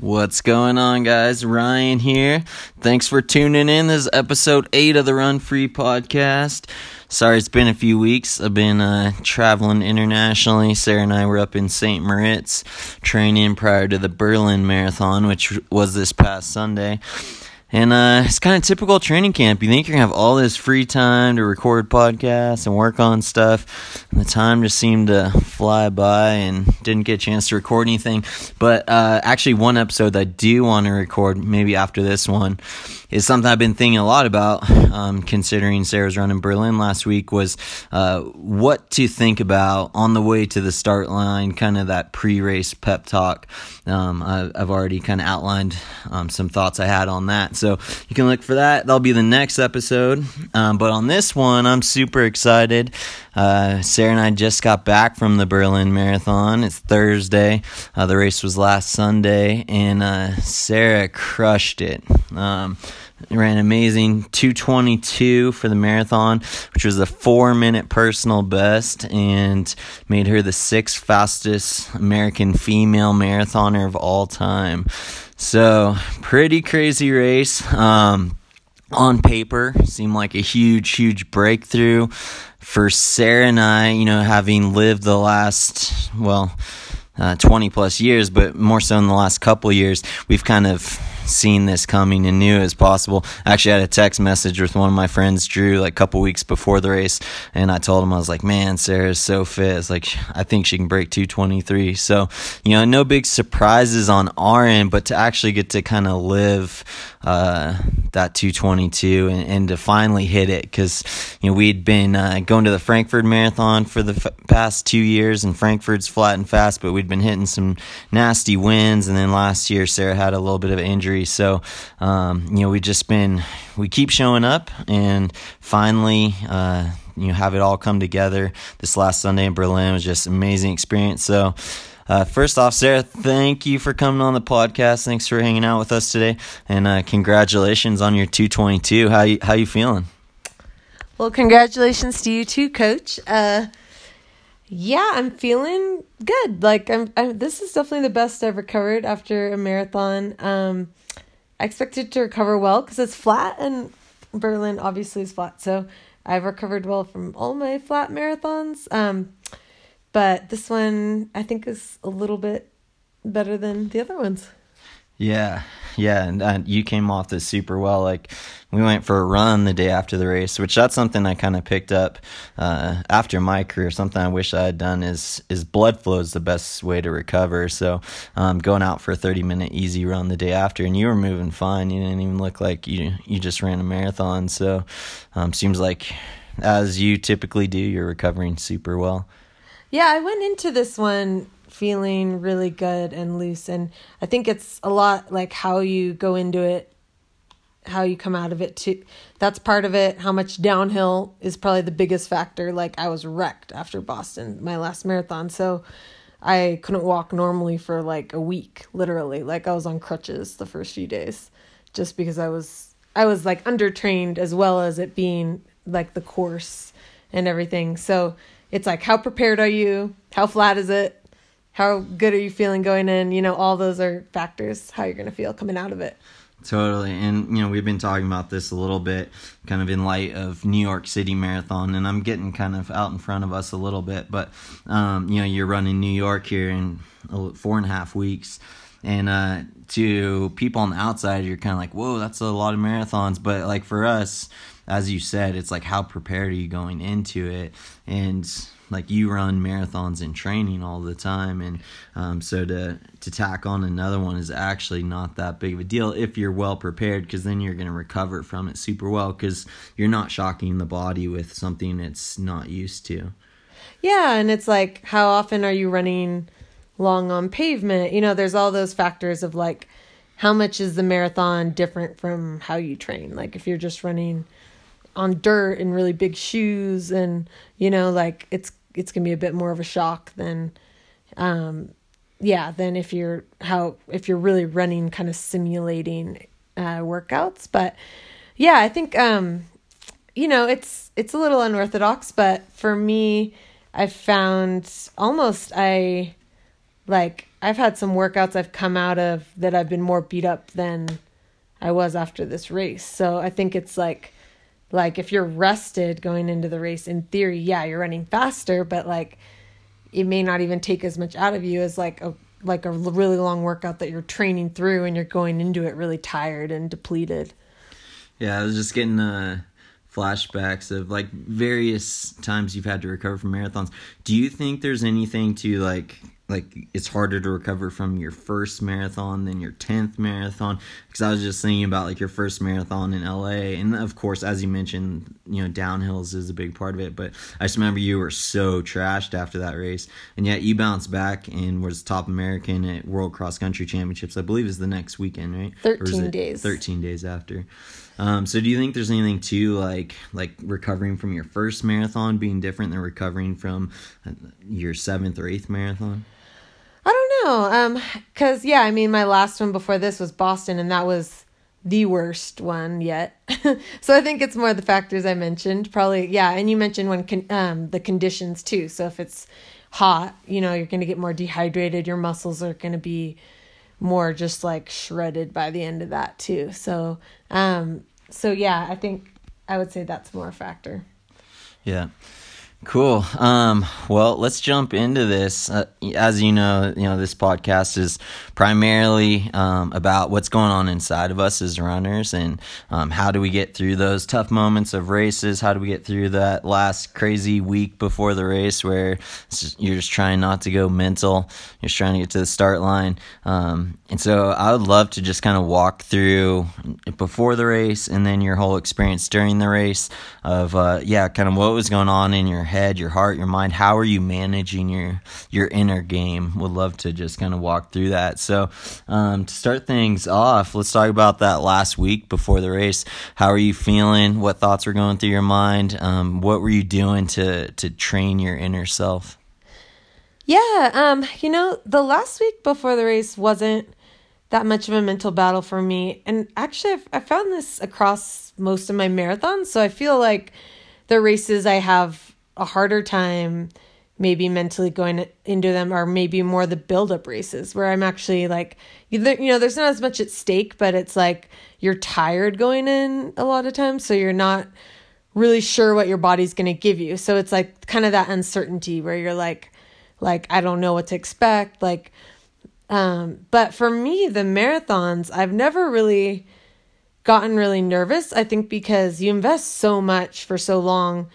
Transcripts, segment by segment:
What's going on, guys? Ryan here. Thanks for tuning in. This is episode 8 of the Run Free podcast. Sorry, it's been a few weeks. I've been uh, traveling internationally. Sara and I were up in St. Moritz training prior to the Berlin Marathon, which was this past Sunday. And uh, it's kind of typical training camp. You think you're going to have all this free time to record podcasts and work on stuff. And the time just seemed to fly by and didn't get a chance to record anything. But uh, actually, one episode that I do want to record, maybe after this one, is something I've been thinking a lot about, um, considering Sara's run in Berlin last week, was uh, what to think about on the way to the start line, kind of that pre race pep talk. Um, I, have already kind of outlined um, some thoughts I had on that. So you can look for that. That'll be the next episode. Um, but on this one, I'm super excited. Uh, Sara and I just got back from the Berlin Marathon. It's Thursday. Uh, the race was last Sunday, and uh, Sara crushed it. Um, ran an amazing 222 for the marathon which was a four minute personal best and made her the sixth fastest american female marathoner of all time so pretty crazy race. Um, on paper seemed like a huge huge breakthrough for sara and i you know having lived the last well uh, 20 plus years but more so in the last couple years we've kind of seen this coming and knew it was possible. I actually had a text message with one of my friends, Drew, like a couple weeks before the race, and I told him I was like, "Man, Sara's so fit. It's like I think she can break 223." So, you know, no big surprises on our end, but to actually get to kind of live uh, that 222 and, and, to finally hit it because you know we'd been uh, going to the Frankfurt Marathon for the f- past two years, and Frankfurt's flat and fast, but we'd been hitting some nasty winds, and then last year Sara had a little bit of injury So, um, you know, we just been, we keep showing up and finally, uh, you know, have it all come together. This last Sunday in Berlin was just amazing experience. So, uh, first off, Sara, thank you for coming on the podcast. Thanks for hanging out with us today, and uh, congratulations on your 222. How you how you feeling? Well, congratulations to you too, Coach. Uh, yeah, I'm feeling good. Like I'm, I'm this is definitely the best I've recovered after a marathon. Um I expected to recover well because it's flat and Berlin obviously is flat. So I've recovered well from all my flat marathons. Um but this one I think is a little bit better than the other ones. Yeah, yeah, and, and you came off this super well. Like we went for a run the day after the race, which that's something I kind of picked up uh, after my career. Something I wish I had done is is blood flow is the best way to recover. So um, going out for a thirty minute easy run the day after, and you were moving fine. You didn't even look like you you just ran a marathon. So um, seems like as you typically do, you're recovering super well. Yeah, I went into this one feeling really good and loose. And I think it's a lot like how you go into it, how you come out of it too. That's part of it. How much downhill is probably the biggest factor. Like I was wrecked after Boston, my last marathon. So I couldn't walk normally for like a week, literally. Like I was on crutches the first few days just because I was I was like undertrained as well as it being like the course and everything. So it's like how prepared are you? How flat is it? How good are you feeling going in? You know all those are factors how you're going to feel coming out of it. Totally and you know we've been talking about this a little bit kind of in light of new york city marathon and i'm getting kind of out in front of us a little bit but um, you know you're running new york here in four and a half weeks and uh, to people on the outside you're kind of like whoa that's a lot of marathons but like for us as you said it's like how prepared are you going into it? And like you run marathons in training all the time and um, so to to tack on another one is actually not that big of a deal if you're well prepared because then you're going to recover from it super well because you're not shocking the body with something it's not used to. Yeah and it's like how often are you running long on pavement? You know there's all those factors of like how much is the marathon different from how you train? Like if you're just running on dirt and really big shoes and you know like it's it's gonna be a bit more of a shock than um yeah than if you're how if you're really running kind of simulating uh workouts but yeah i think um you know it's it's a little unorthodox but for me i found almost i like I've had some workouts I've come out of that I've been more beat up than I was after this race. So I think it's like like if you're rested going into the race in theory, yeah, you're running faster, but like it may not even take as much out of you as like a like a really long workout that you're training through and you're going into it really tired and depleted. Yeah, I was just getting uh flashbacks of like various times you've had to recover from marathons. Do you think there's anything to like like it's harder to recover from your first marathon than your 10th marathon. Because i was just thinking about like your first marathon in la and of course as you mentioned you know downhills is a big part of it. But i just remember you were so trashed after that race. And yet you bounced back and was top american at world cross country championships i believe is the next weekend right? 13 days. 13 days after. Um, so do you think there's anything to like like recovering from your first marathon being different than recovering from uh, your seventh or eighth marathon know. Um, cause yeah, I mean, my last one before this was Boston, and that was the worst one yet. so I think it's more the factors I mentioned. Probably, yeah. And you mentioned when con- um the conditions too. So if it's hot, you know, you're gonna get more dehydrated. Your muscles are gonna be more just like shredded by the end of that too. So um, so yeah, I think I would say that's more a factor. Yeah. Cool. Um, well, let's jump into this. Uh, as you know, you know this podcast is primarily um, about what's going on inside of us as runners, and um, how do we get through those tough moments of races? How do we get through that last crazy week before the race where just, you're just trying not to go mental, you're just trying to get to the start line. Um, and so, I would love to just kind of walk through before the race, and then your whole experience during the race of uh, yeah, kind of what was going on in your head, your heart, your mind? How are you managing your your inner game? Would love to just kind of walk through that. So, um, to start things off, let's talk about that last week before the race. How are you feeling? What thoughts were going through your mind? Um, what were you doing to to train your inner self? Yeah, um, you know, the last week before the race wasn't that much of a mental battle for me. And actually, I've, I found this across most of my marathons. So I feel like the races I have a harder time maybe mentally going into them or maybe more the build up races where I'm actually like you know there's not as much at stake but it's like you're tired going in a lot of times so you're not really sure what your body's going to give you. So it's like kind of that uncertainty where you're like like I don't know what to expect like um but for me the marathons I've never really gotten really nervous I think because you invest so much for so long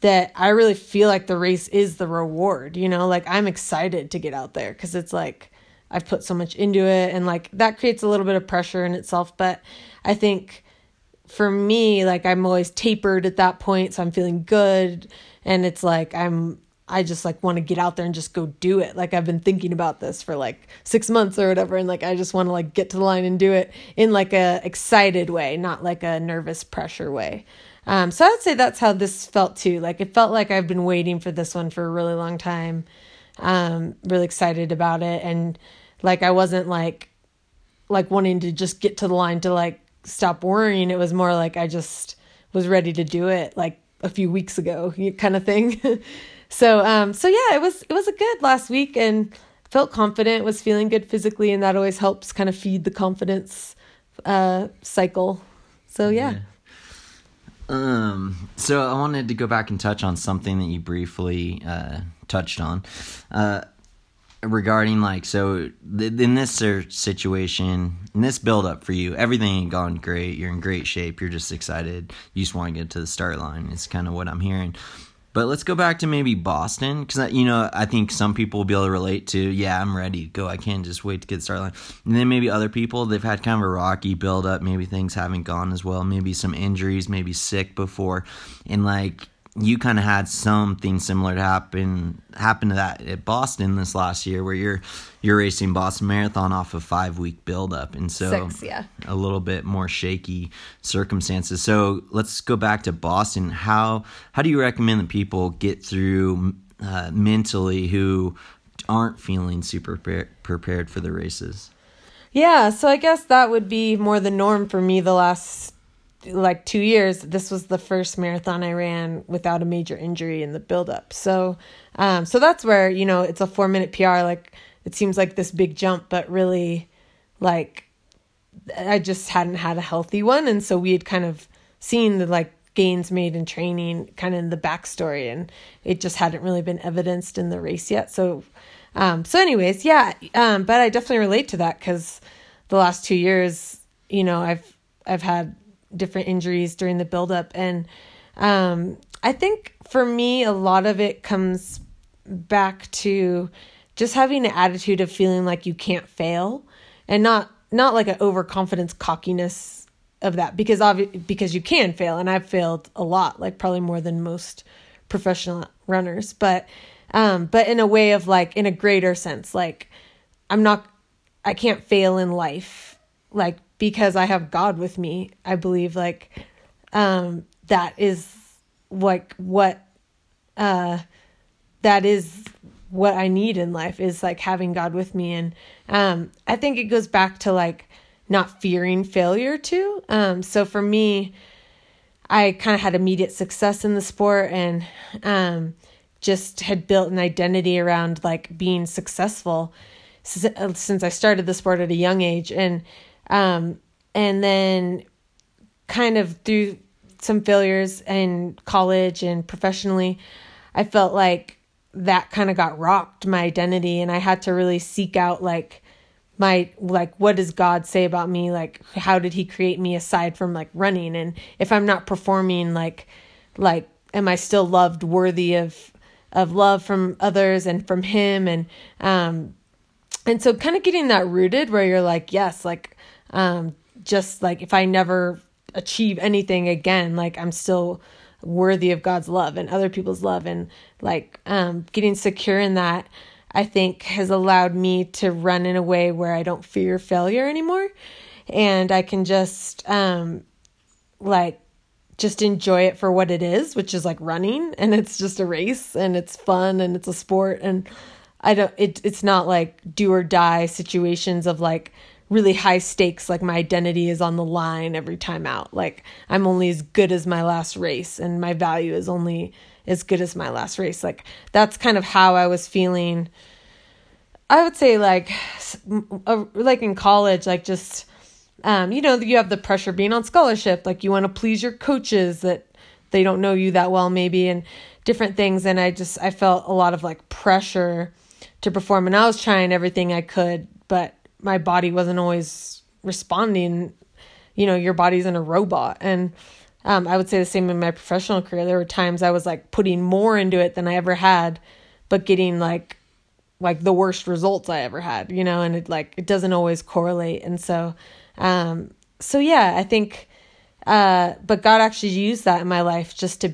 that I really feel like the race is the reward, you know, like I'm excited to get out there because it's like I've put so much into it and like that creates a little bit of pressure in itself. But I think for me, like I'm always tapered at that point, so I'm feeling good. And it's like I'm I just like want to get out there and just go do it. Like I've been thinking about this for like 6 months or whatever and like I just want to like get to the line and do it in like a excited way, not like a nervous pressure way. Um, so I would say that's how this felt too. Like it felt like I've been waiting for this one for a really long time. Um, really excited about it, and like I wasn't like like wanting to just get to the line to like stop worrying. It was more like I just was ready to do it like a few weeks ago, kind of thing. so um, so yeah, it was it was a good last week and felt confident. Was feeling good physically, and that always helps kind of feed the confidence uh, cycle. So yeah. yeah. Um, so I wanted to go back and touch on something that you briefly uh, touched on. Uh, regarding like so th- in this situation in this build up for you everything gone great. You're in great shape. You're just excited. You just want to get to the start line it's kind of what i'm hearing but let's go back to maybe Boston because you know I think some people will be able to relate to. Yeah, I'm ready to go. I can't just wait to get started. And then maybe other people they've had kind of a rocky build up. Maybe things haven't gone as well. Maybe some injuries. Maybe sick before, and like you kind of had something similar to happen happen to that at Boston this last year, where you're you're racing Boston Marathon off a five week build up, and so Six, yeah. a little bit more shaky circumstances. So let's go back to Boston. How how do you recommend that people get through uh, mentally who aren't feeling super prepared for the races? Yeah, so I guess that would be more the norm for me the last like two years, this was the first marathon I ran without a major injury in the buildup. So, um, so that's where you know it's a four minute PR. Like it seems like this big jump, but really like I just hadn't had a healthy one. And so we had kind of seen the like gains made in training kind of in the backstory and it just hadn't really been evidenced in the race yet. So, um, so anyways, yeah. Um, but I definitely relate to that because the last two years, you know, I've, I've had different injuries during the buildup. And, um, I think for me, a lot of it comes back to just having an attitude of feeling like you can't fail and not not like an overconfidence cockiness of that because obvi- because you can fail. And I've failed a lot like probably more than most professional runners. But um but in a way of like in a greater sense like I'm not I can't fail in life like because I have God with me I believe like um that is like what uh that is what I need in life is like having God with me. And um, I think it goes back to like not fearing failure too. Um, so for me, I kind of had immediate success in the sport and um, just had built an identity around like being successful since I started the sport at a young age. And um, and then kind of through some failures in college and professionally, I felt like that kind of got rocked my identity and I had to really seek out like my like what does God say about me? Like how did he create me aside from like running? And if I'm not performing like like am I still loved worthy of of love from others and from him? And um and so kind of getting that rooted where you're like yes like um just like if I never achieve anything again like I'm still worthy of God's love and other people's love. And like um, getting secure in that I think has allowed me to run in a way where I don't fear failure anymore. And I can just um like just enjoy it for what it is which is like running. And it's just a race and it's fun and it's a sport. And I don't it it's not like do or die situations of like really high stakes like my identity is on the line every time out. Like i'm only as good as my last race and my value is only as good as my last race. Like that's kind of how i was feeling. I would say like like in college like just um you know you have the pressure being on scholarship like you want to please your coaches that they don't know you that well maybe and different things and i just i felt a lot of like pressure to perform and i was trying everything i could but my body wasn't always responding. You know, your body's in a robot. And um, I would say the same in my professional career. There were times I was like putting more into it than I ever had, but getting like like the worst results I ever had, you know, and it like it doesn't always correlate. And so um so yeah, I think uh but God actually used that in my life just to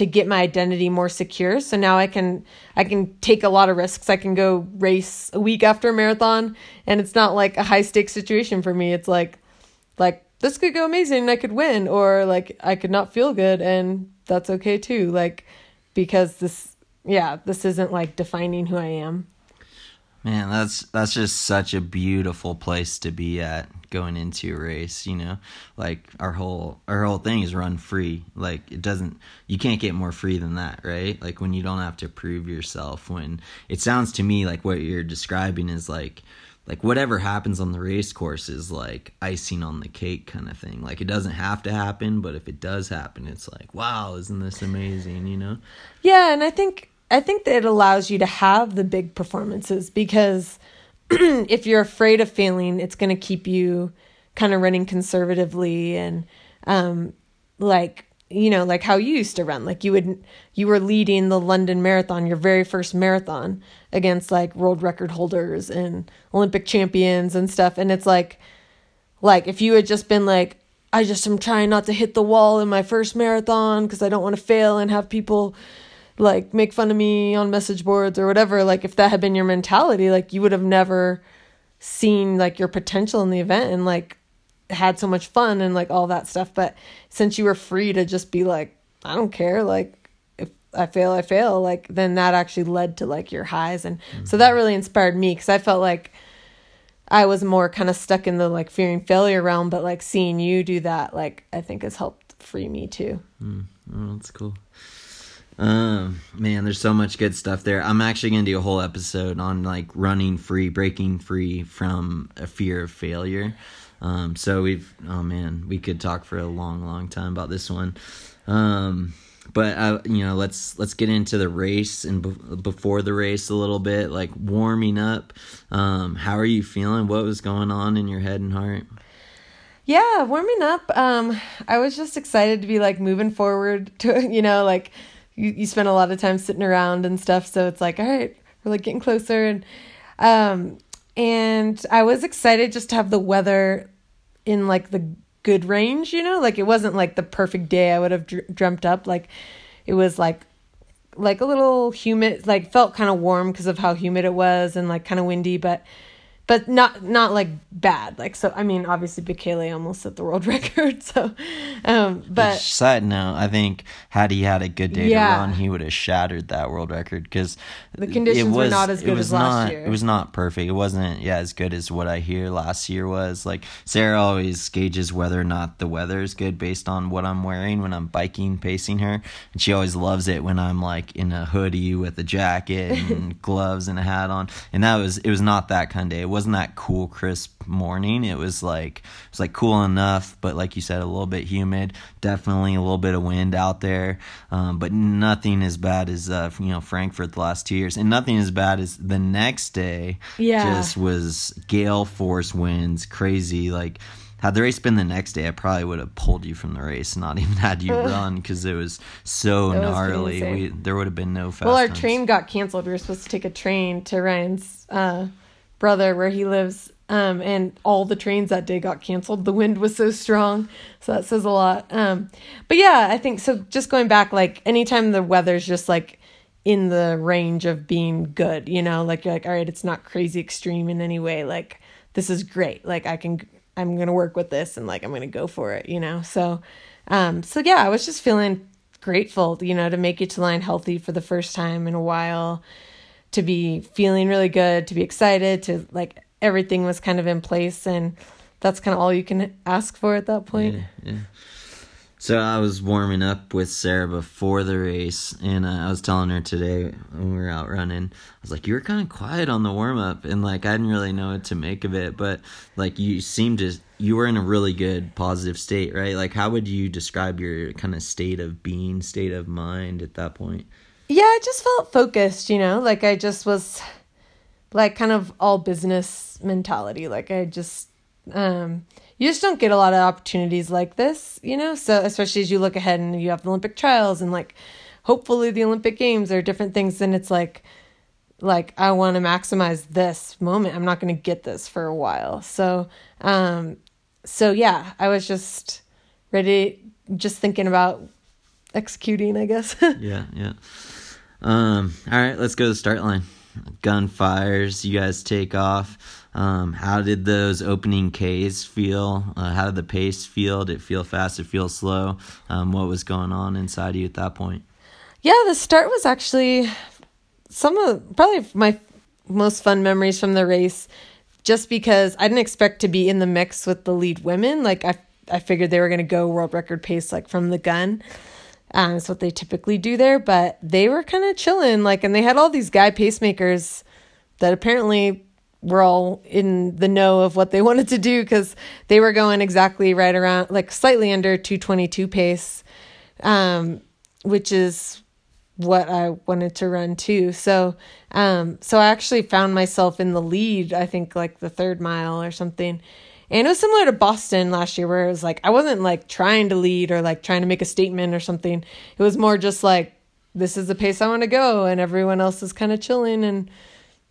to get my identity more secure. So now I can I can take a lot of risks. I can go race a week after a marathon and it's not like a high stakes situation for me. It's like like this could go amazing and I could win or like I could not feel good and that's okay too. Like because this yeah, this isn't like defining who I am. Man, that's that's just such a beautiful place to be at going into a race you know? Like our whole our whole thing is run free. Like it doesn't you can't get more free than that right? Like when you don't have to prove yourself when it sounds to me like what you're describing is like like whatever happens on the race course is like icing on the cake kind of thing. Like it doesn't have to happen but if it does happen it's like wow isn't this amazing you know? Yeah and i think i think that it allows you to have the big performances because if you're afraid of failing, it's going to keep you kind of running conservatively and um like you know like how you used to run. Like you would you were leading the London marathon your very first marathon against like world record holders and olympic champions and stuff. And it's like like if you had just been like I just am trying not to hit the wall in my first marathon because I don't want to fail and have people like make fun of me on message boards or whatever like if that had been your mentality like you would have never seen like your potential in the event and like had so much fun and like all that stuff. But since you were free to just be like i don't care like if i fail i fail like then that actually led to like your highs. And mm-hmm. so that really inspired me because i felt like i was more kind of stuck in the like fearing failure realm. But like seeing you do that like i think has helped free me too. Mm. oh, that's cool Um, man, there's so much good stuff there. I'm actually gonna do a whole episode on like running free, breaking free from a fear of failure. Um, so we've, oh man, we could talk for a long, long time about this one. Um, but uh, you know, let's let's get into the race and be- before the race a little bit, like warming up. Um, how are you feeling? What was going on in your head and heart? Yeah, warming up. Um, I was just excited to be like moving forward to you know like you you spend a lot of time sitting around and stuff, so it's like all right, we're like getting closer and um and I was excited just to have the weather in like the good range, you know, like it wasn't like the perfect day I would have dr- dreamt up. Like it was like like a little humid, like felt kind of warm because of how humid it was and like kind of windy, but but not not like bad. Like so, I mean, obviously Bekele almost set the world record. So, um, but side note, I think had he had a good day Yeah. to run, he would have shattered that world record because The conditions were not as it good was as last not, year. It was not perfect. It wasn't yeah as good as what I hear last year was. Like Sara always gauges whether or not the weather is good based on what I'm wearing when I'm biking, pacing her, and she always loves it when I'm like in a hoodie with a jacket and gloves and a hat on. And that was it was not that kind of day. It wasn't that cool, crisp morning. It was like it was like cool enough, but like you said, a little bit humid. Definitely a little bit of wind out there, um, but nothing as bad as uh, you know Frankfurt the last two years, and nothing as bad as the next day. Yeah. just was gale force winds, crazy. Like had the race been the next day, I probably would have pulled you from the race, not even had you run because it was so was pretty gnarly. insane. We there would have been no fast. well, our times. train got canceled. We were supposed to take a train to Ryan's uh, brother where he lives. Um, and all the trains that day got canceled. The wind was so strong, so that says a lot. Um, but yeah, I think so. Just going back, like anytime the weather's just like in the range of being good, you know, like you're like, all right, it's not crazy extreme in any way. Like this is great. Like I can, I'm gonna work with this, and like I'm gonna go for it, you know. So, um, so yeah, I was just feeling grateful, you know, to make it to line healthy for the first time in a while, to be feeling really good, to be excited, to like everything was kind of in place, and that's kind of all you can ask for at that point. Yeah, yeah. So I was warming up with Sara before the race, and uh, I was telling her today when we were out running, I was like, "You were kind of quiet on the warm up, and like I didn't really know what to make of it, but like you seemed to, you were in a really good positive state, right? Like, how would you describe your kind of state of being, state of mind at that point? Yeah, I just felt focused, you know, like I just was like kind of all business mentality. Like I just um you just don't get a lot of opportunities like this, you know? So especially as you look ahead and you have the Olympic trials and like hopefully the Olympic games or different things and it's like like I want to maximize this moment. I'm not going to get this for a while. So um so yeah, I was just ready just thinking about executing, I guess. yeah, yeah. Um, all right, let's go to the start line. Gun fires, you guys take off. Um, how did those opening Ks feel? Uh, how did the pace feel? Did it feel fast? Did it feel slow? Um, what was going on inside you at that point? Yeah, the start was actually some of probably my most fun memories from the race just because I didn't expect to be in the mix with the lead women. Like I I figured they were going to go world record pace like from the gun. Um, that's what they typically do there, but they were kind of chilling like and they had all these guy pacemakers that apparently were all in the know of what they wanted to do cuz they were going exactly right around like slightly under 222 pace. Um which is what I wanted to run too. So, um, so I actually found myself in the lead. I think like the third mile or something, and it was similar to Boston last year, where it was like I wasn't like trying to lead or like trying to make a statement or something. It was more just like this is the pace I want to go, and everyone else is kind of chilling, and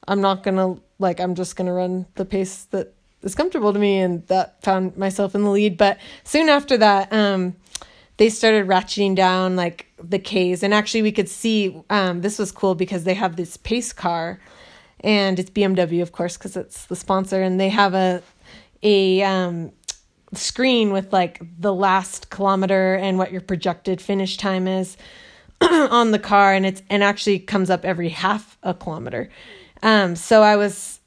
I'm not gonna like I'm just gonna run the pace that is comfortable to me, and that found myself in the lead. But soon after that, um, they started ratcheting down like the K's and actually we could see um this was cool because they have this pace car and it's BMW of course cuz it's the sponsor and they have a a um screen with like the last kilometer and what your projected finish time is on the car and it's and actually comes up every half a kilometer. Um so I was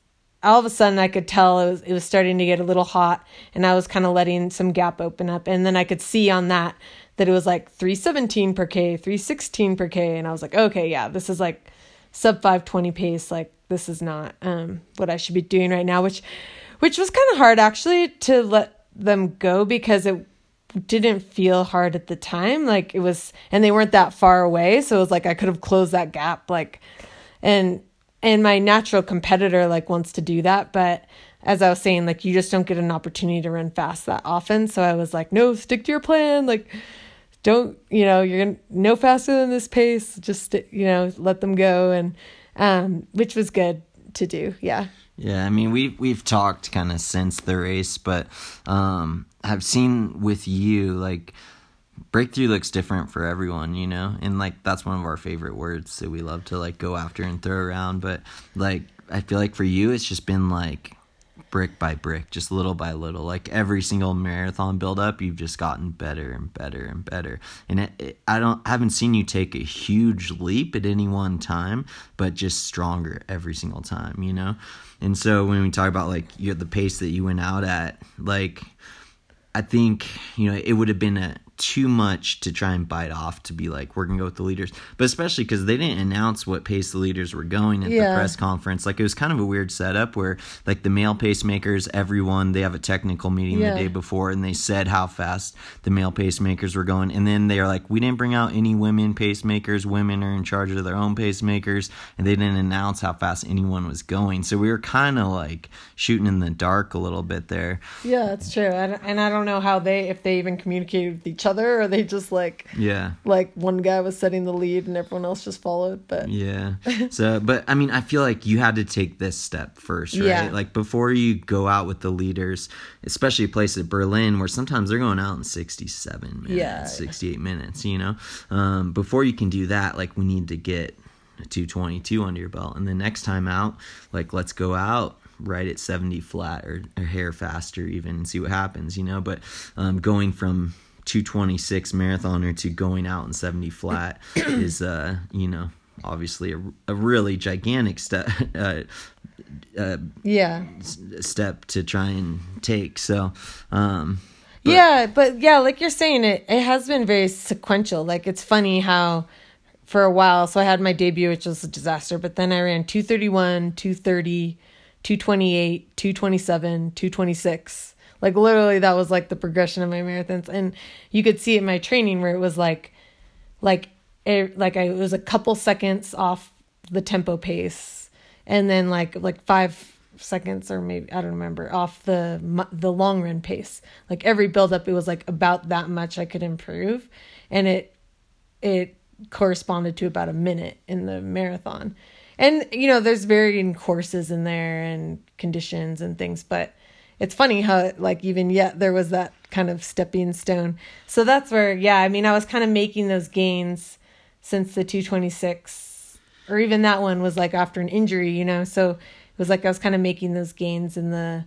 all of a sudden I could tell it was it was starting to get a little hot and I was kind of letting some gap open up and then I could see on that that it was like 317 per K, 316 per K. And I was like, okay, yeah, this is like sub 520 pace. Like this is not um, what I should be doing right now, which, which was kind of hard actually to let them go because it didn't feel hard at the time. Like it was, and they weren't that far away. So it was like I could have closed that gap. Like, and, and my natural competitor like wants to do that. But as I was saying, like you just don't get an opportunity to run fast that often. So I was like, no, stick to your plan. Like, don't, you know, you're to no faster than this pace. Just, you know, let them go. And, um, which was good to do. Yeah. Yeah, I mean we've we've talked kind of since the race, but um, I've seen with you like breakthrough looks different for everyone, you know, and like that's one of our favorite words that we love to like go after and throw around. But like I feel like for you, it's just been like brick by brick, just little by little. Like every single marathon build up, you've just gotten better and better and better. And it, it, I don't I haven't seen you take a huge leap at any one time, but just stronger every single time, you know. And so when we talk about like the pace that you went out at, like I think you know it would have been a too much to try and bite off to be like we're gonna go with the leaders. But especially because they didn't announce what pace the leaders were going at yeah. the press conference. Like it was kind of a weird setup where like the male pacemakers everyone they have a technical meeting yeah. the day before and they said how fast the male pacemakers were going. And then they're like we didn't bring out any women pacemakers. Women are in charge of their own pacemakers. And they didn't announce how fast anyone was going. So we were kind of like shooting in the dark a little bit there. Yeah that's true. And I don't know how they if they even communicated with each other other or they just like yeah. like one guy was setting the lead and everyone else just followed but yeah. So but i mean i feel like you had to take this step first right? Yeah. like before you go out with the leaders especially a place at berlin where sometimes they're going out in 67 minutes yeah. 68 minutes you know? Um, before you can do that like we need to get a 222 under your belt. And the next time out like let's go out right at 70 flat or, or hair faster even and see what happens you know? But um, going from 226 marathoner to going out in 70 flat is uh you know obviously a, a really gigantic step uh, uh, yeah. s- step to try and take so um but, yeah but yeah like you're saying it it has been very sequential. Like it's funny how for a while so i had my debut which was a disaster but then i ran 231 230 228 227 226 like literally that was like the progression of my marathons and you could see it in my training where it was like like it like I it was a couple seconds off the tempo pace and then like like 5 seconds or maybe I don't remember off the the long run pace. Like every build up it was like about that much I could improve and it it corresponded to about a minute in the marathon. And you know, there's varying courses in there and conditions and things, but it's funny how like even yet there was that kind of stepping stone. So that's where yeah, I mean I was kind of making those gains since the 226 or even that one was like after an injury, you know. So it was like I was kind of making those gains in the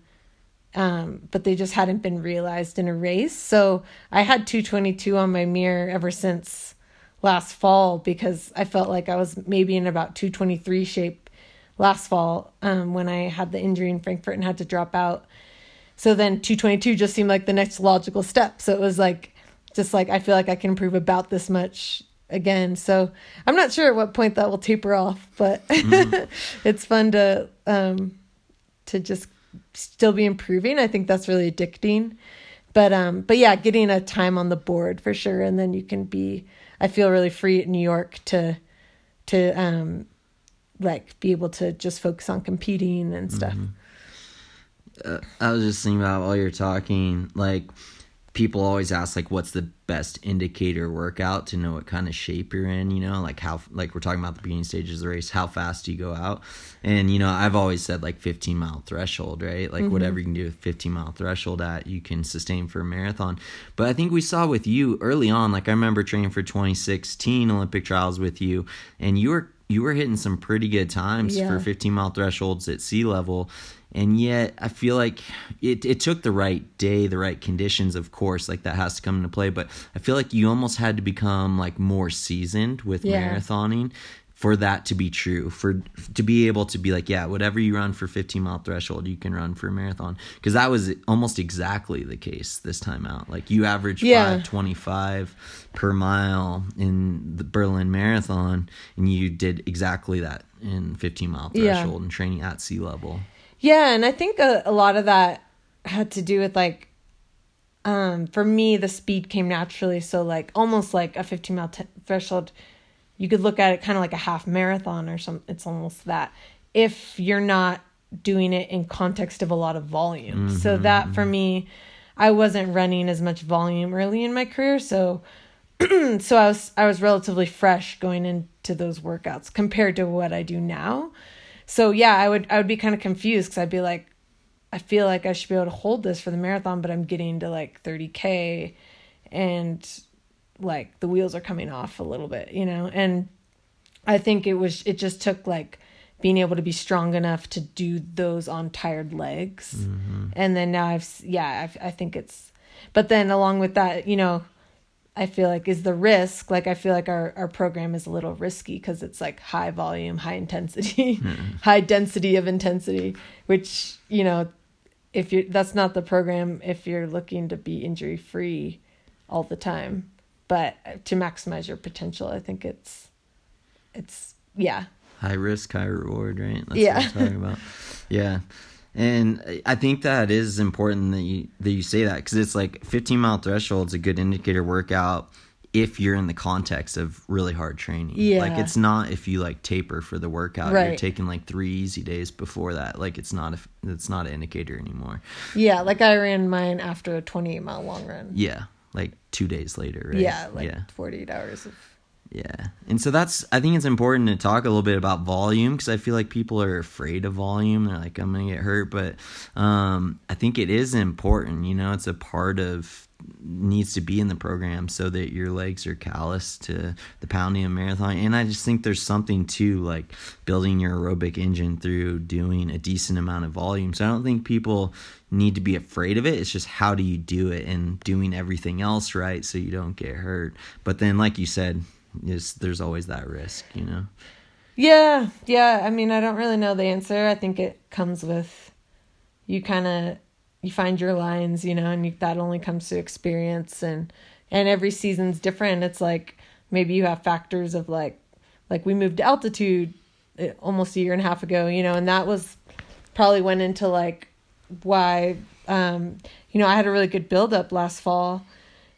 um, but they just hadn't been realized in a race. So I had 222 on my mirror ever since last fall because I felt like I was maybe in about 223 shape last fall um, when I had the injury in Frankfurt and had to drop out. So then 222 just seemed like the next logical step. So it was like, just like, I feel like I can improve about this much again. So I'm not sure at what point that will taper off, but mm-hmm. it's fun to, um, to just still be improving. I think that's really addicting. But, um, but yeah, getting a time on the board for sure. And then you can be, I feel really free at New York to, to, um, like be able to just focus on competing and stuff. Mm-hmm uh, I was just thinking about while you're talking, like people always ask like what's the best indicator workout to know what kind of shape you're in you know like how like we're talking about the beginning stages of the race how fast do you go out? And you know i've always said like 15 mile threshold right? Like mm-hmm. whatever you can do with 15 mile threshold at you can sustain for a marathon. But i think we saw with you early on like i remember training for 2016 olympic trials with you and you were you were hitting some pretty good times yeah. for 15 mile thresholds at sea level and yet I feel like it, it took the right day, the right conditions, of course, like that has to come into play. But I feel like you almost had to become like more seasoned with yeah. marathoning for that to be true for to be able to be like yeah whatever you run for 15 mile threshold you can run for a marathon because that was almost exactly the case this time out like you averaged Yeah. 525 per mile in the berlin marathon and you did exactly that in 15 mile Yeah. threshold and training at sea level Yeah, and I think a, a lot of that had to do with like, um, for me, the speed came naturally. So like almost like a 15 mile t- threshold, you could look at it kind of like a half marathon or some. It's almost that if you're not doing it in context of a lot of volume. So mm-hmm, that for mm-hmm. me, I wasn't running as much volume early in my career, so so I was I was relatively fresh going into those workouts compared to what I do now. So yeah, I would I would be kind of confused because I'd be like, I feel like I should be able to hold this for the marathon, but I'm getting to like 30k, and like the wheels are coming off a little bit, you know. And I think it was it just took like being able to be strong enough to do those on tired legs, mm-hmm. and then now I've yeah I've, I think it's, but then along with that, you know. I feel like is the risk like I feel like our our program is a little risky because it's like high volume, high intensity, hmm. high density of intensity, which you know, if you that's not the program if you're looking to be injury free all the time, but to maximize your potential, I think it's it's yeah high risk, high reward, right? That's Yeah. what I'm talking about. Yeah. And I think that is important that you that you say that because it's like 15 mile threshold is a good indicator workout if you're in the context of really hard training. Yeah. Like it's not if you like taper for the workout. Right. You're taking like three easy days before that. Like it's not a it's not an indicator anymore. yeah like I ran mine after a 28 mile long run. Yeah. Like two days later, right? Yeah, like yeah. 48 hours of Yeah. And so that's, I think it's important to talk a little bit about volume because I feel like people are afraid of volume. They're like, I'm going to get hurt. But um, I think it is important. You know, it's a part of, needs to be in the program so that your legs are callous to the pounding of marathon. And I just think there's something to like building your aerobic engine through doing a decent amount of volume. So I don't think people need to be afraid of it. It's just how do you do it and doing everything else right so you don't get hurt. But then, like you said, there's always that risk, you know. Yeah, yeah. I mean, I don't really know the answer. I think it comes with you kind of you find your lines, you know, and you, that only comes to experience and and every season's different. It's like maybe you have factors of like like we moved to altitude uh, almost a year and a half ago, you know, and that was probably went into like why um you know, I had a really good build up last fall,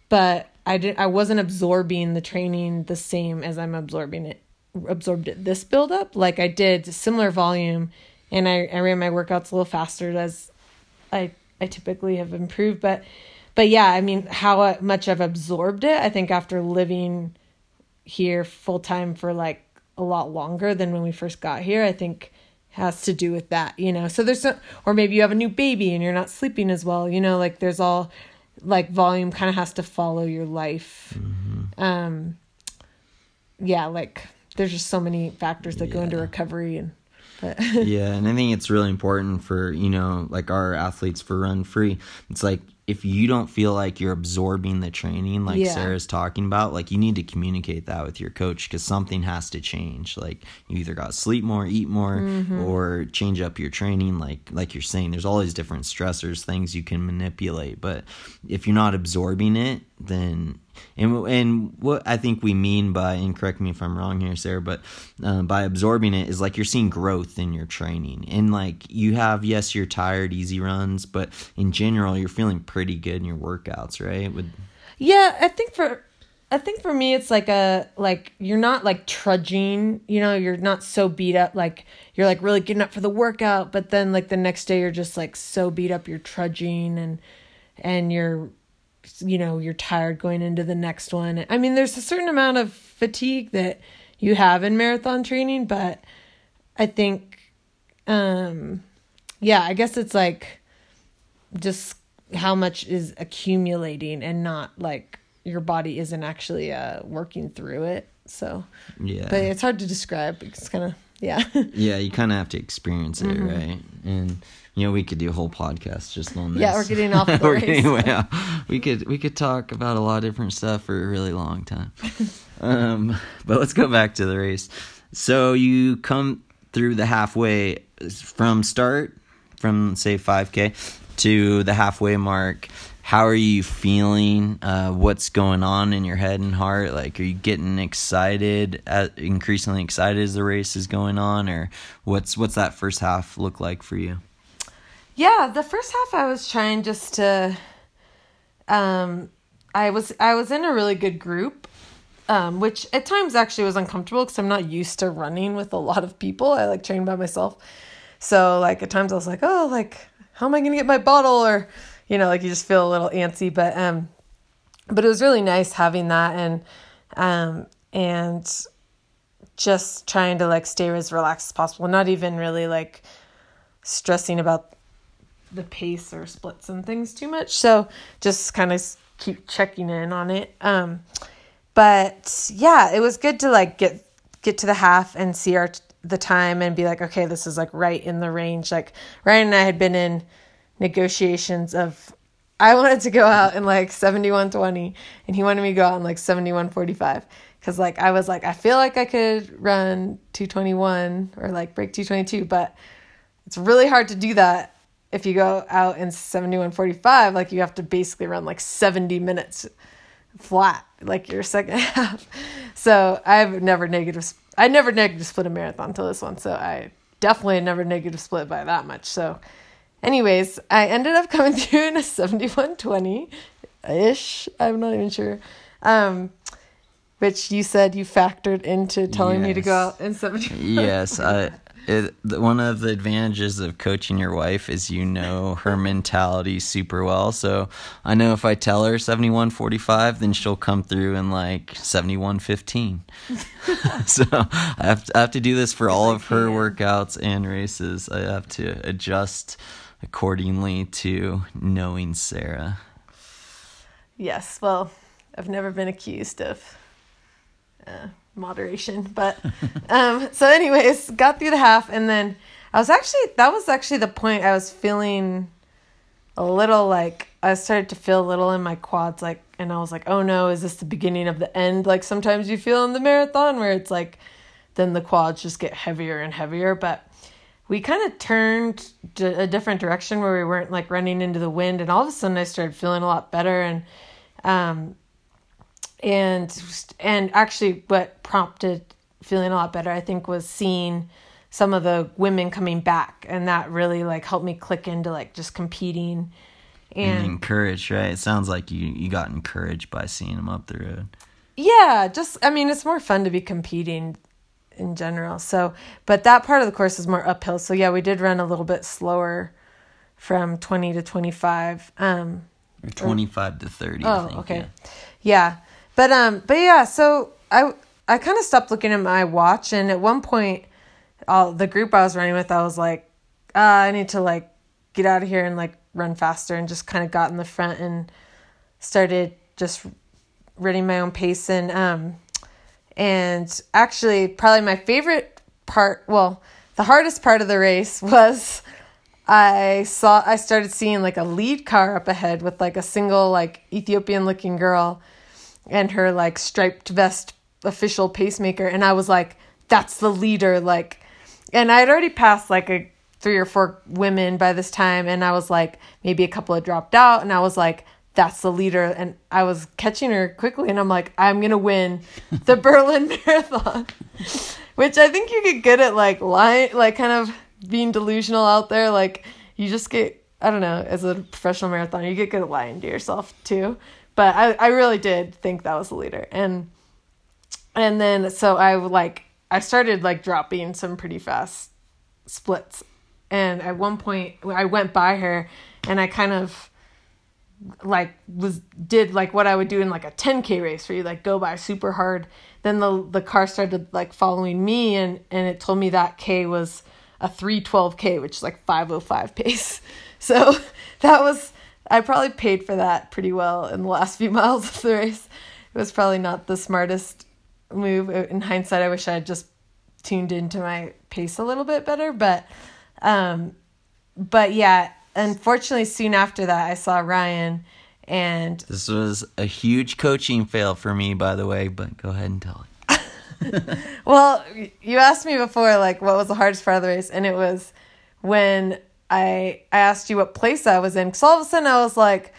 but I did I wasn't absorbing the training the same as I'm absorbing it absorbed it this build up like I did similar volume and I, I ran my workouts a little faster as I I typically have improved but but yeah I mean how much I've absorbed it I think after living here full time for like a lot longer than when we first got here I think has to do with that you know? So there's some or maybe you have a new baby and you're not sleeping as well you know? Like there's all like volume kind of has to follow your life. Um yeah like there's just so many factors that go into recovery and but yeah, and I think it's really important for, you know, like our athletes for Run Free. It's like if you don't feel like you're absorbing the training like Yeah. Sara's talking about, like you need to communicate that with your coach because something has to change. Like you either got to sleep more, eat more, Mm-hmm. or change up your training. Like like you're saying, there's all these different stressors, things you can manipulate. But if you're not absorbing it, then and and what I think we mean by and correct me if I'm wrong here, Sara, but uh, by absorbing it is like you're seeing growth in your training, and like you have yes, you're tired, easy runs, but in general, you're feeling pretty good in your workouts, right? With yeah i think for i think for me it's like a like you're not like trudging you know you're not so beat up like you're like really getting up for the workout but then like the next day you're just like so beat up you're trudging and and you're you know you're tired going into the next one. I mean there's a certain amount of fatigue that you have in marathon training but i think um yeah i guess it's like just how much is accumulating and not like your body isn't actually uh working through it. So yeah, but it's hard to describe. It's kind of yeah yeah, you kind of have to experience it, right? And you know, we could do a whole podcast just on this. Mm-hmm. Yeah, we're getting off the we're race. getting way off. We could we could talk about a lot of different stuff for a really long time. um, but let's go back to the race. So you come through the halfway from start, from say 5K to the halfway mark. How are you feeling? Uh, what's going on in your head and heart? Like, are you getting excited, uh, increasingly excited as the race is going on, or what's what's that first half look like for you? Yeah, the first half I was trying just to um I was I was in a really good group um which at times actually was uncomfortable cuz I'm not used to running with a lot of people. I like train by myself. So like at times I was like, "Oh, like how am I to get my bottle?" or you know, like you just feel a little antsy, but um but it was really nice having that and um and just trying to like stay as relaxed as possible, not even really like stressing about the pace or splits and things too much. So just kind of keep checking in on it. Um, but yeah, it was good to like get get to the half and see our the time and be like, okay, this is like right in the range. Like Ryan and I had been in negotiations of I wanted to go out in like 7120 and he wanted me to go out in like 7145 cuz like I was like I feel like I could run 221 or like break 222 but it's really hard to do that if you go out in 7145 like you have to basically run like 70 minutes flat like your second half. So i've never negative i never negative split a marathon until this one so i definitely never negative split by that much. So anyways i ended up coming through in a 7120 ish i'm not even sure um which you said you factored into telling yes. me to go out in 70 yes i it, one of the advantages of coaching your wife is you know her mentality super well. So I know if I tell her 7145, then she'll come through in like 7115. so I have, to, I have to do this for all of her workouts and races. I have to adjust accordingly to knowing Sara. Yes, well, I've never been accused of. Uh, moderation. But um, so, anyways, got through the half, and then I was actually that was actually the point I was feeling a little like I started to feel a little in my quads, like, and I was like, oh no, is this the beginning of the end? Like sometimes you feel in the marathon where it's like, then the quads just get heavier and heavier, but. We kind of turned a different direction where we weren't like running into the wind, and all of a sudden I started feeling a lot better. And um, and and actually what prompted feeling a lot better i think was seeing some of the women coming back and that really like helped me click into like just competing and, and encouraged right it sounds like you you got encouraged by seeing them up the road yeah just i mean it's more fun to be competing in general. So but that part of the course is more uphill. So yeah we did run a little bit slower from 20 to 25 um or 25 or, to 30 oh think, okay. yeah. yeah. But um, but yeah, so I I kind of stopped looking at my watch, and at one point, all the group I was running with, I was like, uh, I need to like get out of here and like run faster, and just kind of got in the front and started just running my own pace, and um, and actually probably my favorite part, well, the hardest part of the race was. I saw I started seeing like a lead car up ahead with like a single like Ethiopian looking girl and her like striped vest official pacemaker and I was like that's the leader like and I had already passed like a three or four women by this time and I was like maybe a couple had dropped out and I was like that's the leader and I was catching her quickly and I'm like I'm to win the Berlin marathon which I think you get good at like lying like kind of being delusional out there like you just get I don't know as a professional marathoner you get good at lying to yourself too but I, I really did think that was the leader. And and then so I like I started like dropping some pretty fast splits. And at one point I went by her and I kind of like was did like what I would do in like a 10k race where you like go by super hard. Then the the car started like following me and and it told me that k was a 312k which is like 505 pace. So that was I probably paid for that pretty well in the last few miles of the race. It was probably not the smartest move. In hindsight, I wish I had just tuned into my pace a little bit better, but um but yeah, unfortunately soon after that I saw Ryan and this was a huge coaching fail for me by the way, but go ahead and tell it. well, you asked me before, like, what was the hardest part of the race, and it was when I I asked you what place I was in. Because all of a sudden I was like,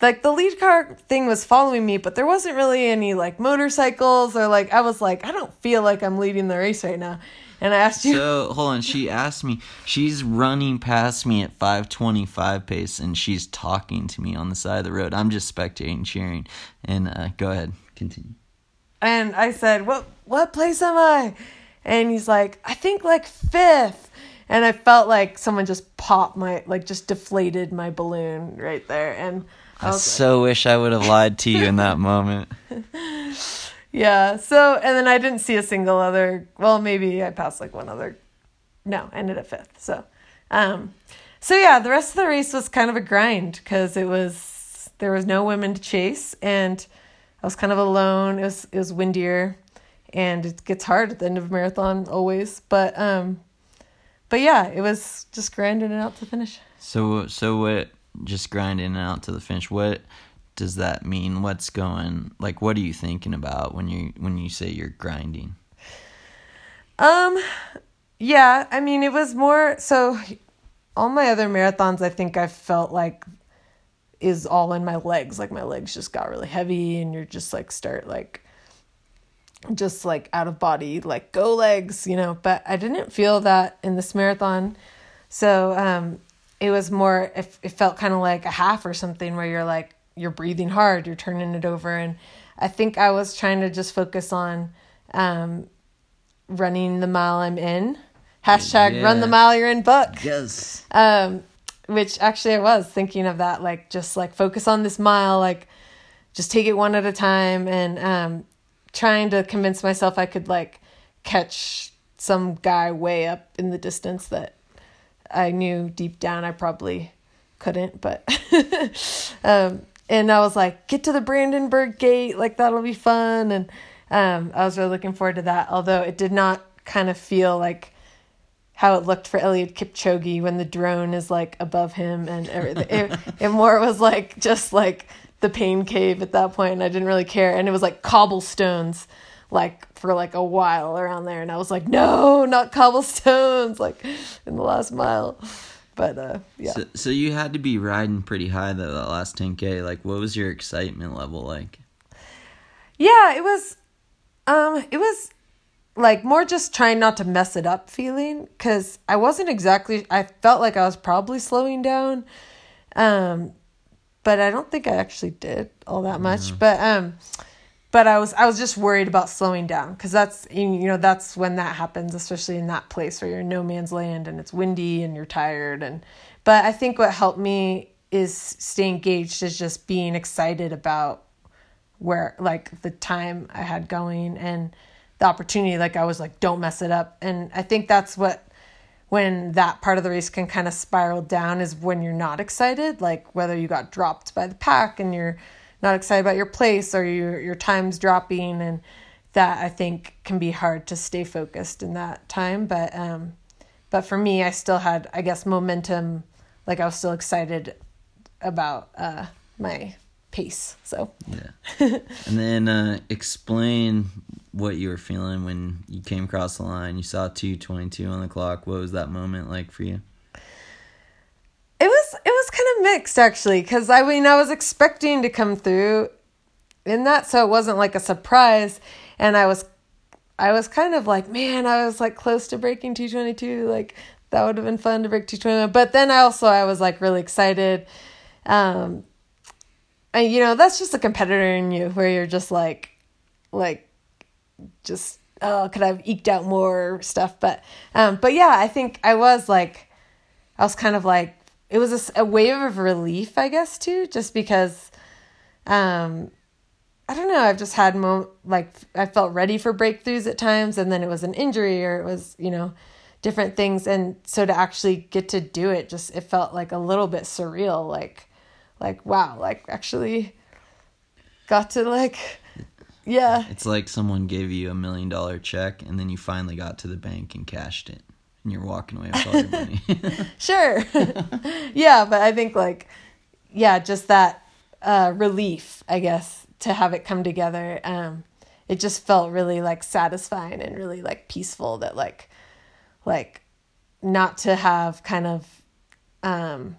like the lead car thing was following me, but there wasn't really any like motorcycles or like I was like, I don't feel like I'm leading the race right now. And I asked you. So hold on, she asked me. She's running past me at five twenty five pace, and she's talking to me on the side of the road. I'm just spectating, cheering. And uh, go ahead, continue. And I said, "What what place am I?" And he's like, "I think like fifth. And I felt like someone just popped my like just deflated my balloon right there. And I, I so like, wish I would have lied to you in that moment. yeah. So and then I didn't see a single other. Well, maybe I passed like one other. No, I ended at fifth. So, um, so yeah, the rest of the race was kind of a grind because it was there was no women to chase and I was kind of alone. It was it was windier, and it gets hard at the end of a marathon always. But um, but yeah, it was just grinding it out to finish. So so what? Just grinding it out to the finish. What does that mean? What's going like? What are you thinking about when you when you say you're grinding? Um, yeah. I mean, it was more so. All my other marathons, I think I felt like is all in my legs. Like my legs just got really heavy, and you're just like start like just like out of body, like go legs, you know. But I didn't feel that in this marathon, so um, it was more. It, it felt kind of like a half or something where you're like you're breathing hard, you're turning it over, and I think I was trying to just focus on um, running the mile I'm in. Hashtag yeah. run the mile you're in book. Yes. Um, which actually I was thinking of that, like just like focus on this mile, like just take it one at a time, and um, trying to convince myself I could like catch some guy way up in the distance that I knew deep down I probably couldn't, but um, and I was like, get to the Brandenburg gate, like that'll be fun, and um, I was really looking forward to that. Although it did not kind of feel like how it looked for Eliud Kipchoge when the drone is like above him and everything. it, it more was like just like the pain cave at that point and I didn't really care and it was like cobblestones like for like a while around there and I was like no not cobblestones like in the last mile but uh yeah so, so you had to be riding pretty high though that last 10k like what was your excitement level like yeah it was um it was like more just trying not to mess it up feeling because I wasn't exactly I felt like I was probably slowing down. Um but I don't think I actually did all that much. Mm-hmm. But um but I was I was just worried about slowing down because that's you know that's when that happens, especially in that place where you're in no man's land and it's windy and you're tired and but I think what helped me is stay engaged is just being excited about where like the time I had going and the opportunity like i was like don't mess it up. And i think that's what when that part of the race can kind of spiral down is when you're not excited like whether you got dropped by the pack and you're not excited about your place or your your time's dropping and that i think can be hard to stay focused in that time but um but for me i still had i guess momentum like i was still excited about uh my pace so yeah and then uh explain what you were feeling when you came across the line. You saw 222 on the clock. What was that moment like for you? It was it was kind of mixed actually cuz I mean I was expecting to come through in that so it wasn't like a surprise. And I was I was kind of like, man, I was like close to breaking 222 like that would have been fun to break 221 but then I also I was like really excited. Um and you know that's just a competitor in you where you're just like like just oh could I've eked out more stuff? But um but yeah I think I was like I was kind of like it was a, a wave of relief I guess too just because um I don't know I've just had mo like I felt ready for breakthroughs at times and then it was an injury or it was you know different things and so to actually get to do it just it felt like a little bit surreal like like wow like actually got to like yeah. It's like someone gave you a million dollar check and then you finally got to the bank and cashed it and you're walking away with all your money. sure. yeah, but I think like yeah, just that uh, relief, I guess, to have it come together. Um, it just felt really like satisfying and really like peaceful that like like not to have kind of um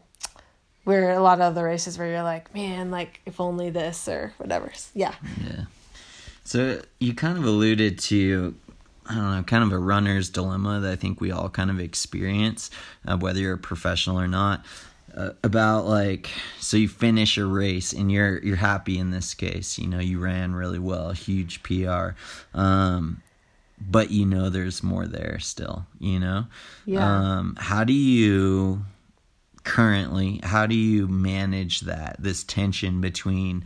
where a lot of other races where you're like man like if only this or whatever yeah yeah so you kind of alluded to I don't know, kind of a runner's dilemma that I think we all kind of experience, uh, whether you're a professional or not. Uh, about like so you finish a race and you're you're happy in this case you know you ran really well huge pr um but you know there's more there still you know yeah um how do you currently how do you manage that this tension between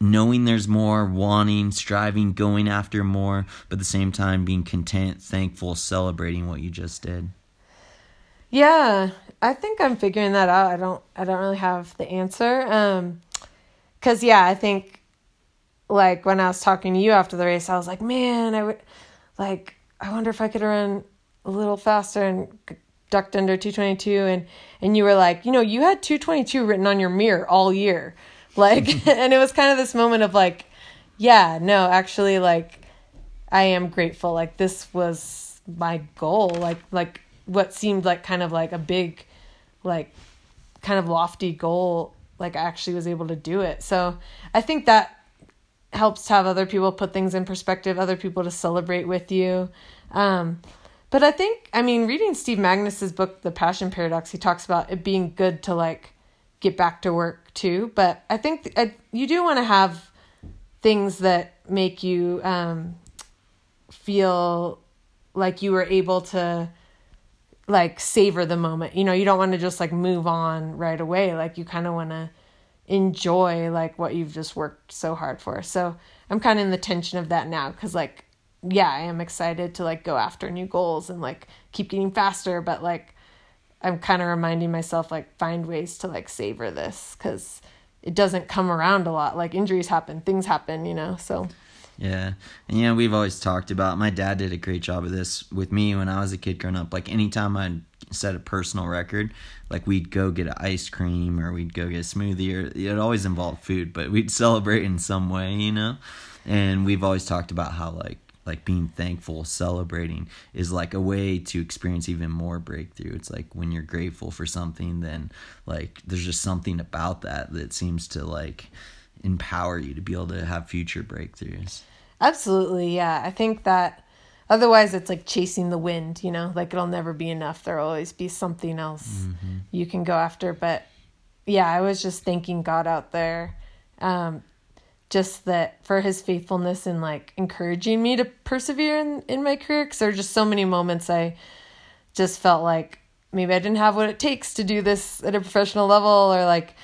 knowing there's more, wanting, striving, going after more, but at the same time being content, thankful, celebrating what you just did? Yeah, I think I'm figuring that out. I don't I don't really have the answer. Um cuz yeah, I think like when I was talking to you after the race, I was like, "Man, I would like I wonder if I could run a little faster and ducked under 222 and and you were like, "You know, you had 222 written on your mirror all year." Like, and it was kind of this moment of like, yeah, no, actually, like, I am grateful. Like, this was my goal. Like, like what seemed like kind of like a big, like, kind of lofty goal. Like, I actually was able to do it. So I think that helps to have other people put things in perspective, other people to celebrate with you. Um, but I think, I mean, reading Steve Magness's book, The Passion Paradox, he talks about it being good to like get back to work too. But I think th- you do want to have things that make you um, feel like you were able to like savor the moment. You know, you don't want to just like move on right away. Like you kind of want to enjoy like what you've just worked so hard for. So I'm kind of in the tension of that now because like yeah, I am excited to like go after new goals and like keep getting faster, but like I'm kind of reminding myself like find ways to like savor this because it doesn't come around a lot. Like injuries happen, things happen, you know. So yeah, and you know we've always talked about. My dad did a great job of this with me when I was a kid growing up. Like anytime I'd set a personal record, like we'd go get an ice cream or we'd go get a smoothie or it always involved food, but we'd celebrate in some way, you know. And we've always talked about how like like being thankful, celebrating is like a way to experience even more breakthrough. It's like when you're grateful for something, then like there's just something about that that seems to like empower you to be able to have future breakthroughs. Absolutely, yeah. I think that otherwise it's like chasing the wind, you know, like it'll never be enough. There'll always be something else mm-hmm. you can go after. But yeah, I was just thanking God out there. Um, just that for his faithfulness and like encouraging me to persevere in, in my career because there are just so many moments I just felt like maybe I didn't have what it takes to do this at a professional level or like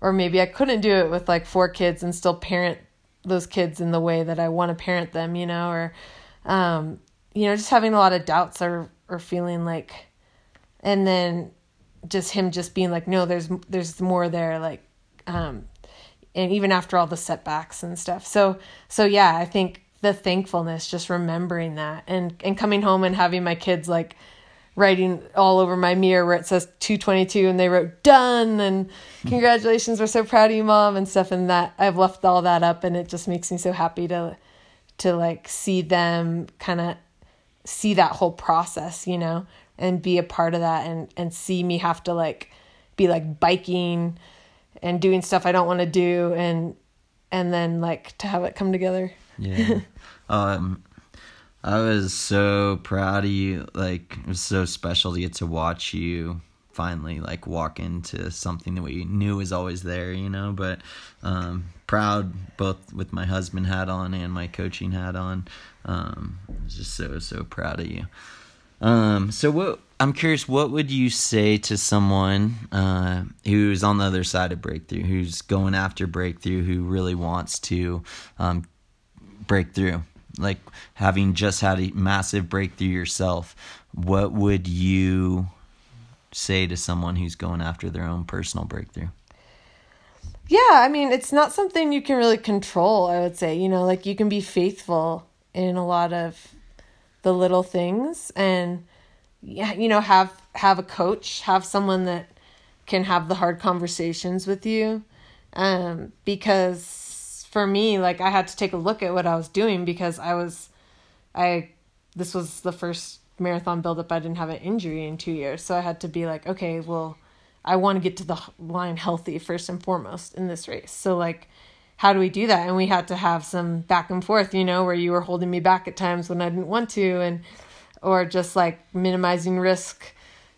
or maybe I couldn't do it with like four kids and still parent those kids in the way that I want to parent them, you know, or um, you know, just having a lot of doubts or or feeling like and then just him just being like no there's there's more there like um and even after all the setbacks and stuff. So so yeah, I think the thankfulness, just remembering that and and coming home and having my kids like writing all over my mirror where it says 222 and they wrote done and hmm. congratulations we're so proud of you mom and stuff and that I've left all that up and it just makes me so happy to to like see them kind of see that whole process, you know, and be a part of that and and see me have to like be like biking and doing stuff I don't want to do and and then like to have it come together. Yeah. um I was so proud of you. Like it was so special to get to watch you finally like walk into something that we knew was always there, you know, but um proud both with my husband hat on and my coaching hat on. Um I was just so so proud of you. Um so what I'm curious, what would you say to someone uh, who's on the other side of breakthrough, who's going after breakthrough, who really wants to um, break through? Like having just had a massive breakthrough yourself, what would you say to someone who's going after their own personal breakthrough? Yeah, I mean, it's not something you can really control, I would say. You know, like you can be faithful in a lot of the little things and you know, have have a coach, have someone that can have the hard conversations with you. Um, because for me, like I had to take a look at what I was doing because I was, I, this was the first marathon buildup. I didn't have an injury in two years, so I had to be like, okay, well, I want to get to the line healthy first and foremost in this race. So like, how do we do that? And we had to have some back and forth, you know, where you were holding me back at times when I didn't want to, and or just like minimizing risk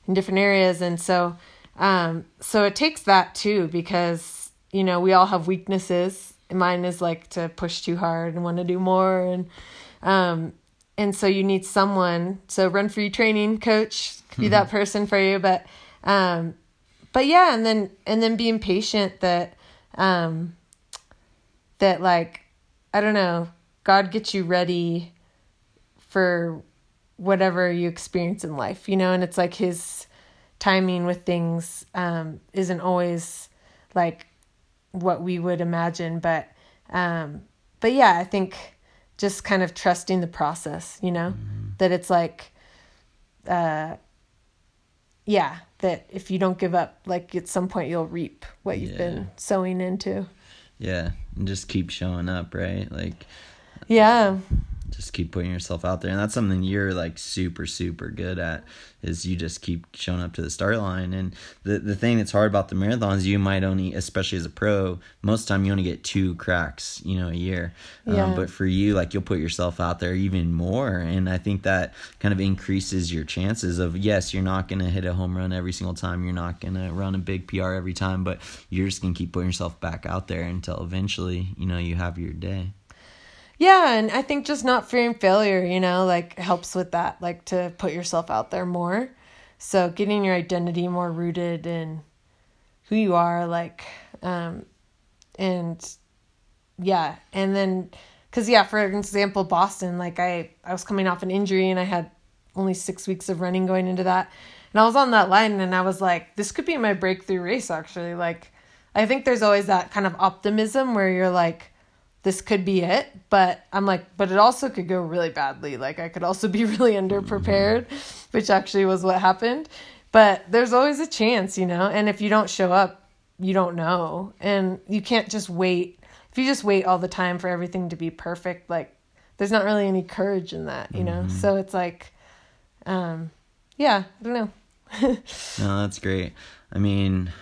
in different areas. And so, um, so it takes that too because you know we all have weaknesses. Mine is like to push too hard and want to do more, and um, and so you need someone. So run for you training coach be that person for you, but um, but yeah, and then and then being patient that um, that like I don't know, God gets you ready for whatever you experience in life, you know, and it's like his timing with things um, isn't always like what we would imagine, but um, but yeah, I think just kind of trusting the process, you know, mm-hmm. that it's like, uh, yeah, that if you don't give up, like at some point you'll reap what you've yeah. been sowing into. Yeah, and just keep showing up, right? Like, yeah, just keep putting yourself out there. And that's something you're like super super good at is you just keep showing up to the start line. And the the thing that's hard about the marathons you might only especially as a pro most time you only get two cracks you know a year. Um, yeah. Um, but for you like you'll put yourself out there even more. And i think that kind of increases your chances of yes you're not going to hit a home run every single time. You're not going to run a big pr every time but you're just going to keep putting yourself back out there until eventually you know you have your day yeah, and I think just not fearing failure, you know, like helps with that, like to put yourself out there more. So getting your identity more rooted in who you are, like, um, and yeah, and then, cause yeah, for example, Boston, like I, I was coming off an injury and I had only six weeks of running going into that. And I was on that line and I was like, this could be my breakthrough race actually. Like, I think there's always that kind of optimism where you're like, this could be it but i'm like but it also could go really badly. Like i could also be really underprepared mm-hmm. which actually was what happened. But there's always a chance you know? And if you don't show up you don't know. And you can't just wait. If you just wait all the time for everything to be perfect like there's not really any courage in that you know? Mm-hmm. so it's like um yeah i don't know. No that's great. I mean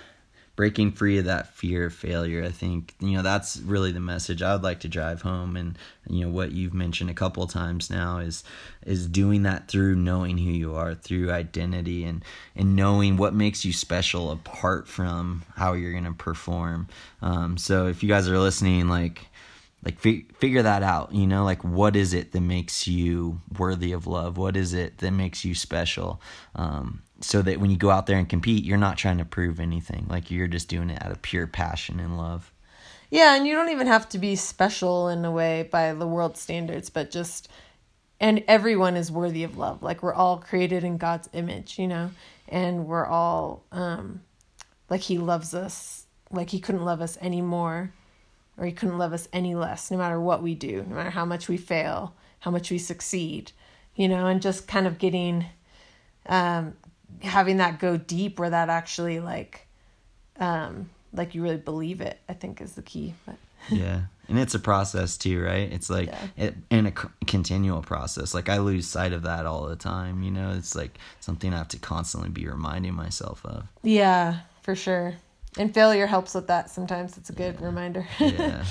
breaking free of that fear of failure. I think you know that's really the message I would like to drive home, and you know what you've mentioned a couple of times now is is doing that through knowing who you are, through identity, and and knowing what makes you special apart from how you're gonna perform. Um, so if you guys are listening, like like figure that out you know like what is it that makes you worthy of love what is it that makes you special um, so that when you go out there and compete, you're not trying to prove anything. Like you're just doing it out of pure passion and love. Yeah, and you don't even have to be special in a way by the world standards, but just and everyone is worthy of love. Like we're all created in God's image, you know, and we're all um like he loves us like he couldn't love us any more or he couldn't love us any less no matter what we do, no matter how much we fail, how much we succeed, you know, and just kind of getting um having that go deep where that actually like um like you really believe it i think is the key but yeah. And it's a process too right? It's like yeah. it and a continual process. Like i lose sight of that all the time you know? It's like something i have to constantly be reminding myself of. Yeah for sure and failure helps with that sometimes it's a good yeah. reminder yeah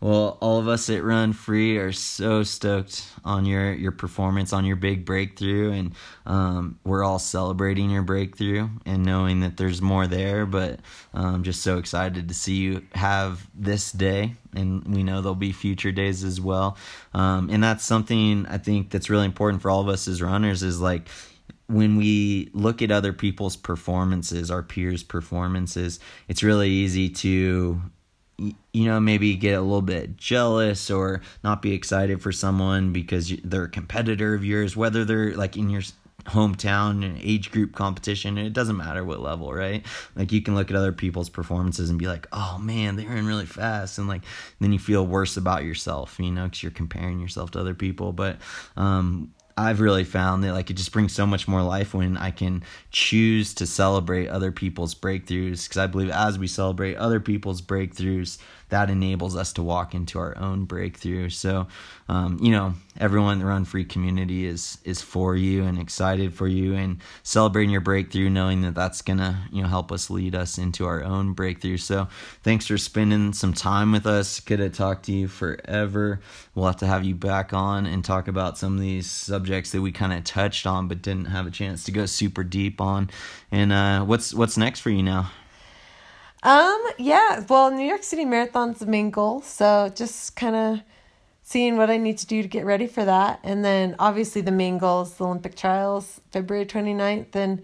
Well, all of us at Run Free are so stoked on your your performance, on your big breakthrough, and um, we're all celebrating your breakthrough and knowing that there's more there. But um, just so excited to see you have this day, and we know there'll be future days as well. Um, and that's something I think that's really important for all of us as runners is like when we look at other people's performances, our peers' performances, it's really easy to you know maybe get a little bit jealous or not be excited for someone because they're a competitor of yours whether they're like in your hometown age group competition it doesn't matter what level right? Like you can look at other people's performances and be like oh man they're in really fast and like then you feel worse about yourself you know because you're comparing yourself to other people but um I've really found that like it just brings so much more life when I can choose to celebrate other people's breakthroughs because I believe as we celebrate other people's breakthroughs, that enables us to walk into our own breakthrough. So, um, you know, everyone in the Run Free community is is for you and excited for you and celebrating your breakthrough, knowing that that's gonna you know help us lead us into our own breakthrough. So, thanks for spending some time with us. Could have talked to you forever. We'll have to have you back on and talk about some of these subjects that we kind of touched on but didn't have a chance to go super deep on. And uh, what's what's next for you now? Um, yeah, well, New York City Marathon's the main goal, so just kind of seeing what I need to do to get ready for that. And then obviously the main goal is the Olympic trials, February 29th, and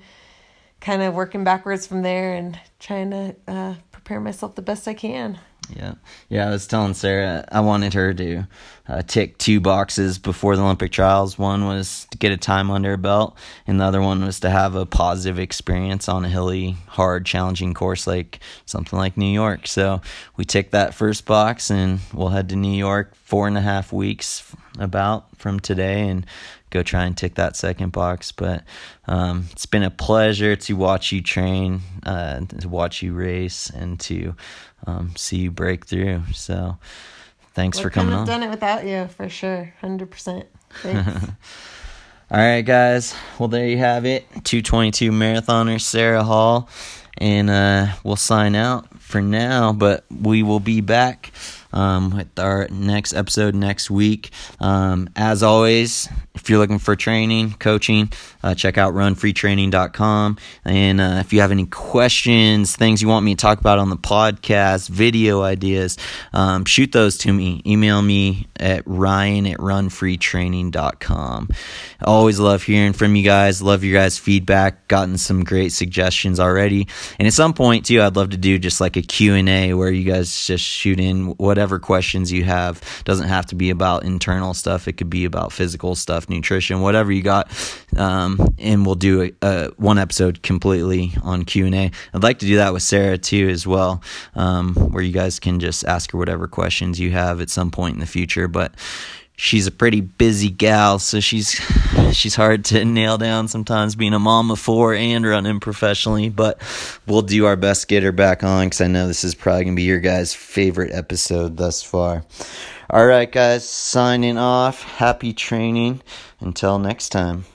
kind of working backwards from there and trying to uh, prepare myself the best I can. Yeah, yeah. I was telling Sara I wanted her to uh, tick two boxes before the Olympic trials. One was to get a time under her belt, and the other one was to have a positive experience on a hilly, hard, challenging course like something like New York. So we ticked that first box, and we'll head to New York four and a half weeks about from today, and go try and tick that second box. But um, it's been a pleasure to watch you train, uh, to watch you race, and to um, see you break through. So thanks for coming on. done it without you for sure, hundred percent. All right, guys. Well, there you have it. 222 marathoner Sara Hall. And uh, we'll sign out for now, but we will be back um, with our next episode next week. Um, as always, if you're looking for training, coaching, uh, check out runfreetraining.com. And uh, if you have any questions, things you want me to talk about on the podcast, video ideas, um, shoot those to me. Email me at ryan at runfreetraining.com. Always love hearing from you guys. Love your guys' feedback. Gotten some great suggestions already. And at some point too, I'd love to do just like a Q&A where you guys just shoot in whatever questions you have. Doesn't have to be about internal stuff. It could be about physical stuff, nutrition, whatever you got. Um, and we'll do a, a one episode completely on Q&A. I'd like to do that with Sara too as well, um, where you guys can just ask her whatever questions you have at some point in the future. But she's a pretty busy gal, so she's she's hard to nail down sometimes being a mom of four and running professionally. But we'll do our best to get her back on because I know this is probably gonna be your guys' favorite episode thus far. All right, guys, signing off. Happy training. Until next time.